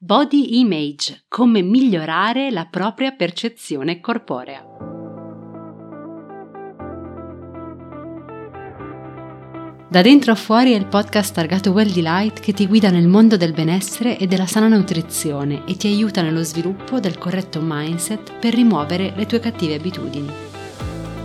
Body image, come migliorare la propria percezione corporea. Da dentro a fuori è il podcast targato Well Delight che ti guida nel mondo del benessere e della sana nutrizione e ti aiuta nello sviluppo del corretto mindset per rimuovere le tue cattive abitudini.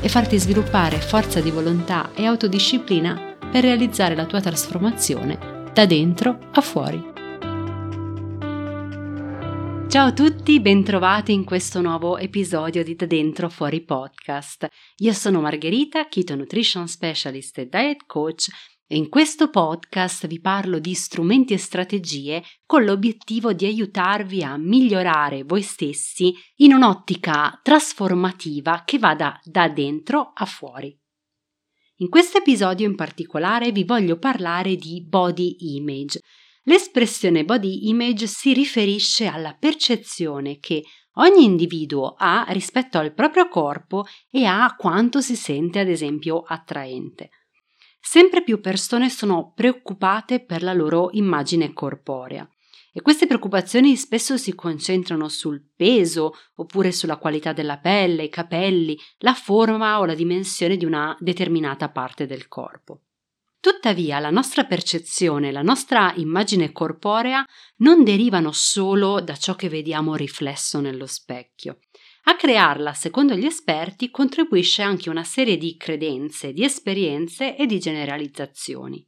e farti sviluppare forza di volontà e autodisciplina per realizzare la tua trasformazione da dentro a fuori. Ciao a tutti, bentrovati in questo nuovo episodio di Da Dentro Fuori Podcast. Io sono Margherita, Keto Nutrition Specialist e Diet Coach in questo podcast vi parlo di strumenti e strategie con l'obiettivo di aiutarvi a migliorare voi stessi in un'ottica trasformativa che vada da dentro a fuori. In questo episodio in particolare vi voglio parlare di body image. L'espressione body image si riferisce alla percezione che ogni individuo ha rispetto al proprio corpo e a quanto si sente ad esempio attraente. Sempre più persone sono preoccupate per la loro immagine corporea e queste preoccupazioni spesso si concentrano sul peso oppure sulla qualità della pelle, i capelli, la forma o la dimensione di una determinata parte del corpo. Tuttavia la nostra percezione, la nostra immagine corporea non derivano solo da ciò che vediamo riflesso nello specchio, a crearla, secondo gli esperti, contribuisce anche una serie di credenze, di esperienze e di generalizzazioni.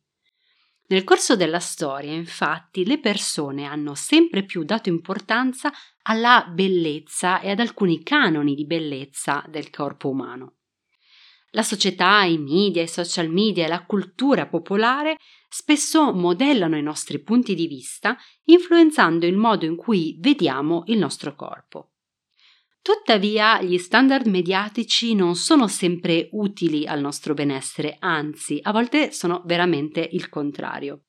Nel corso della storia, infatti, le persone hanno sempre più dato importanza alla bellezza e ad alcuni canoni di bellezza del corpo umano. La società, i media, i social media e la cultura popolare spesso modellano i nostri punti di vista, influenzando il modo in cui vediamo il nostro corpo. Tuttavia, gli standard mediatici non sono sempre utili al nostro benessere, anzi, a volte sono veramente il contrario.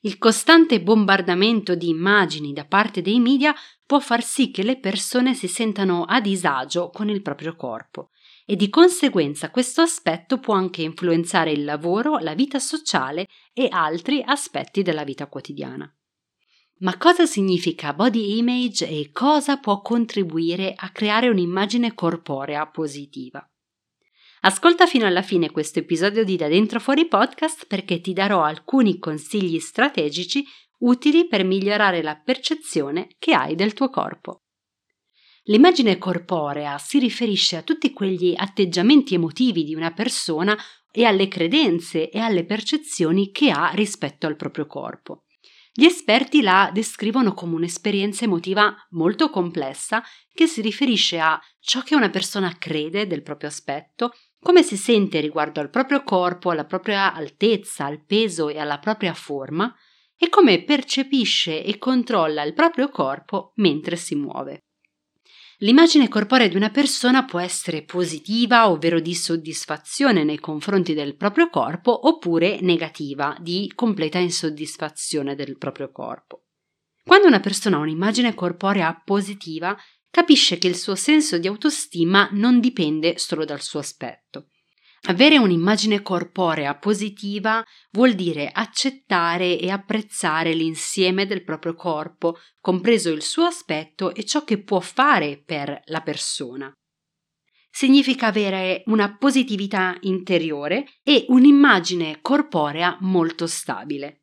Il costante bombardamento di immagini da parte dei media può far sì che le persone si sentano a disagio con il proprio corpo e di conseguenza questo aspetto può anche influenzare il lavoro, la vita sociale e altri aspetti della vita quotidiana. Ma cosa significa body image e cosa può contribuire a creare un'immagine corporea positiva? Ascolta fino alla fine questo episodio di Da Dentro Fuori Podcast perché ti darò alcuni consigli strategici utili per migliorare la percezione che hai del tuo corpo. L'immagine corporea si riferisce a tutti quegli atteggiamenti emotivi di una persona e alle credenze e alle percezioni che ha rispetto al proprio corpo. Gli esperti la descrivono come un'esperienza emotiva molto complessa che si riferisce a ciò che una persona crede del proprio aspetto, come si sente riguardo al proprio corpo, alla propria altezza, al peso e alla propria forma, e come percepisce e controlla il proprio corpo mentre si muove. L'immagine corporea di una persona può essere positiva, ovvero di soddisfazione nei confronti del proprio corpo, oppure negativa, di completa insoddisfazione del proprio corpo. Quando una persona ha un'immagine corporea positiva, capisce che il suo senso di autostima non dipende solo dal suo aspetto. Avere un'immagine corporea positiva vuol dire accettare e apprezzare l'insieme del proprio corpo, compreso il suo aspetto e ciò che può fare per la persona. Significa avere una positività interiore e un'immagine corporea molto stabile.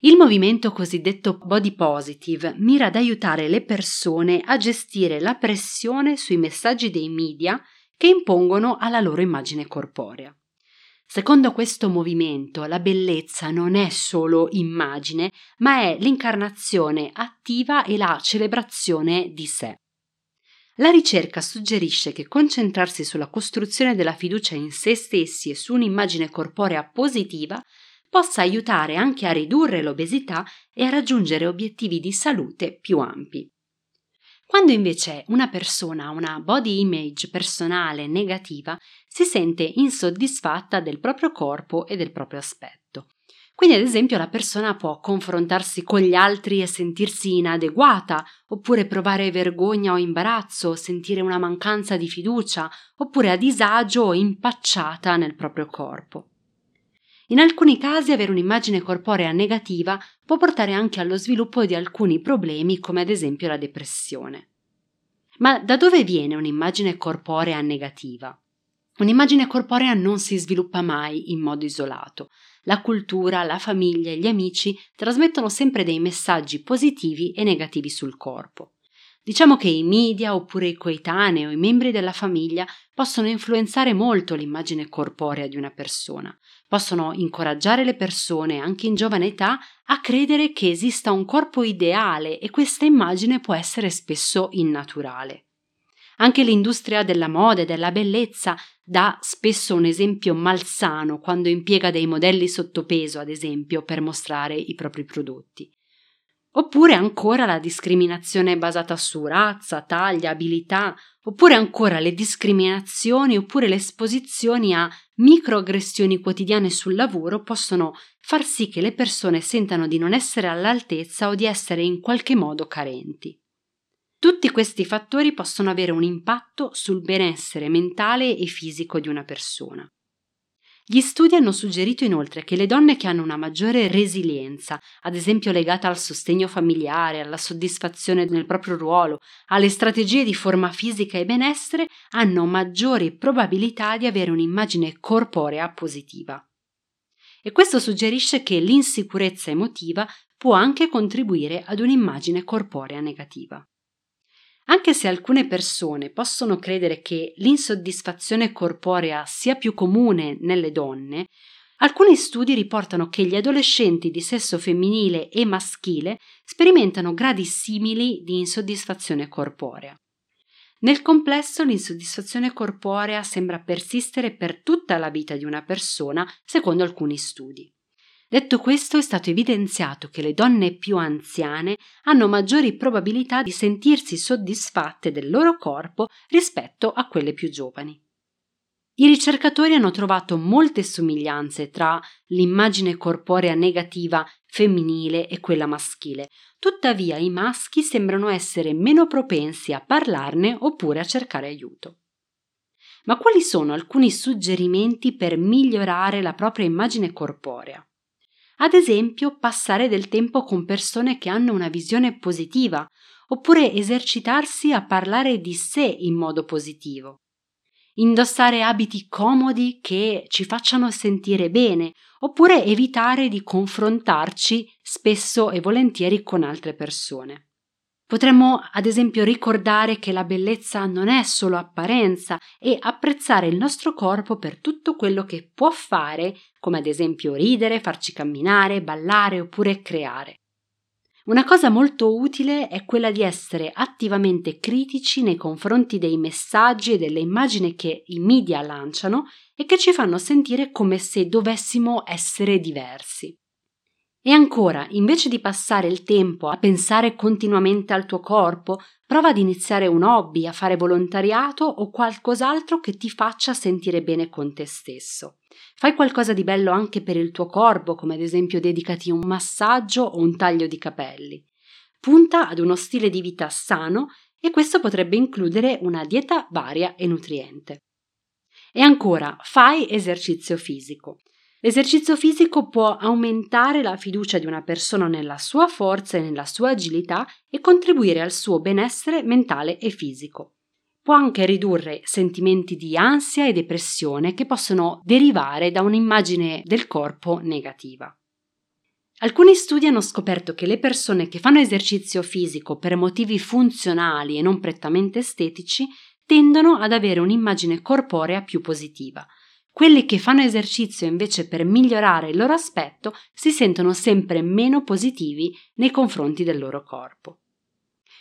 Il movimento cosiddetto body positive mira ad aiutare le persone a gestire la pressione sui messaggi dei media che impongono alla loro immagine corporea. Secondo questo movimento, la bellezza non è solo immagine, ma è l'incarnazione attiva e la celebrazione di sé. La ricerca suggerisce che concentrarsi sulla costruzione della fiducia in se stessi e su un'immagine corporea positiva possa aiutare anche a ridurre l'obesità e a raggiungere obiettivi di salute più ampi. Quando invece una persona ha una body image personale negativa, si sente insoddisfatta del proprio corpo e del proprio aspetto. Quindi, ad esempio, la persona può confrontarsi con gli altri e sentirsi inadeguata, oppure provare vergogna o imbarazzo, sentire una mancanza di fiducia, oppure a disagio o impacciata nel proprio corpo. In alcuni casi avere un'immagine corporea negativa può portare anche allo sviluppo di alcuni problemi come ad esempio la depressione. Ma da dove viene un'immagine corporea negativa? Un'immagine corporea non si sviluppa mai in modo isolato. La cultura, la famiglia e gli amici trasmettono sempre dei messaggi positivi e negativi sul corpo. Diciamo che i media oppure i coetanei o i membri della famiglia possono influenzare molto l'immagine corporea di una persona, possono incoraggiare le persone anche in giovane età a credere che esista un corpo ideale e questa immagine può essere spesso innaturale. Anche l'industria della moda e della bellezza dà spesso un esempio malsano quando impiega dei modelli sottopeso, ad esempio, per mostrare i propri prodotti. Oppure ancora la discriminazione basata su razza, taglia, abilità, oppure ancora le discriminazioni oppure le esposizioni a microaggressioni quotidiane sul lavoro possono far sì che le persone sentano di non essere all'altezza o di essere in qualche modo carenti. Tutti questi fattori possono avere un impatto sul benessere mentale e fisico di una persona. Gli studi hanno suggerito inoltre che le donne che hanno una maggiore resilienza, ad esempio legata al sostegno familiare, alla soddisfazione nel proprio ruolo, alle strategie di forma fisica e benessere, hanno maggiori probabilità di avere un'immagine corporea positiva. E questo suggerisce che l'insicurezza emotiva può anche contribuire ad un'immagine corporea negativa. Anche se alcune persone possono credere che l'insoddisfazione corporea sia più comune nelle donne, alcuni studi riportano che gli adolescenti di sesso femminile e maschile sperimentano gradi simili di insoddisfazione corporea. Nel complesso l'insoddisfazione corporea sembra persistere per tutta la vita di una persona, secondo alcuni studi. Detto questo, è stato evidenziato che le donne più anziane hanno maggiori probabilità di sentirsi soddisfatte del loro corpo rispetto a quelle più giovani. I ricercatori hanno trovato molte somiglianze tra l'immagine corporea negativa femminile e quella maschile, tuttavia i maschi sembrano essere meno propensi a parlarne oppure a cercare aiuto. Ma quali sono alcuni suggerimenti per migliorare la propria immagine corporea? Ad esempio, passare del tempo con persone che hanno una visione positiva, oppure esercitarsi a parlare di sé in modo positivo. Indossare abiti comodi che ci facciano sentire bene, oppure evitare di confrontarci spesso e volentieri con altre persone. Potremmo ad esempio ricordare che la bellezza non è solo apparenza e apprezzare il nostro corpo per tutto quello che può fare, come ad esempio ridere, farci camminare, ballare oppure creare. Una cosa molto utile è quella di essere attivamente critici nei confronti dei messaggi e delle immagini che i media lanciano e che ci fanno sentire come se dovessimo essere diversi. E ancora, invece di passare il tempo a pensare continuamente al tuo corpo, prova ad iniziare un hobby, a fare volontariato o qualcos'altro che ti faccia sentire bene con te stesso. Fai qualcosa di bello anche per il tuo corpo, come ad esempio dedicati un massaggio o un taglio di capelli. Punta ad uno stile di vita sano e questo potrebbe includere una dieta varia e nutriente. E ancora, fai esercizio fisico. L'esercizio fisico può aumentare la fiducia di una persona nella sua forza e nella sua agilità e contribuire al suo benessere mentale e fisico. Può anche ridurre sentimenti di ansia e depressione che possono derivare da un'immagine del corpo negativa. Alcuni studi hanno scoperto che le persone che fanno esercizio fisico per motivi funzionali e non prettamente estetici tendono ad avere un'immagine corporea più positiva, quelli che fanno esercizio invece per migliorare il loro aspetto si sentono sempre meno positivi nei confronti del loro corpo.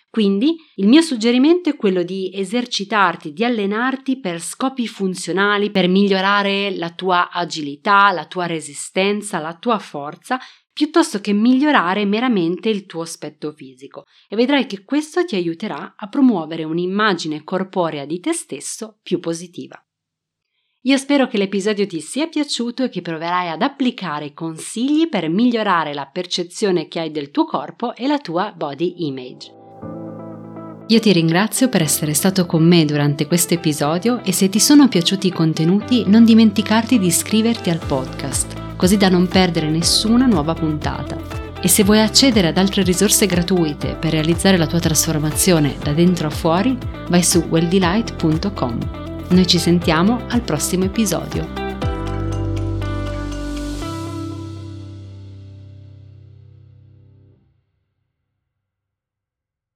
Quindi il mio suggerimento è quello di esercitarti, di allenarti per scopi funzionali, per migliorare la tua agilità, la tua resistenza, la tua forza, piuttosto che migliorare meramente il tuo aspetto fisico e vedrai che questo ti aiuterà a promuovere un'immagine corporea di te stesso più positiva. Io spero che l'episodio ti sia piaciuto e che proverai ad applicare consigli per migliorare la percezione che hai del tuo corpo e la tua body image. Io ti ringrazio per essere stato con me durante questo episodio e se ti sono piaciuti i contenuti non dimenticarti di iscriverti al podcast, così da non perdere nessuna nuova puntata. E se vuoi accedere ad altre risorse gratuite per realizzare la tua trasformazione da dentro a fuori, vai su welldelight.com. Noi ci sentiamo al prossimo episodio.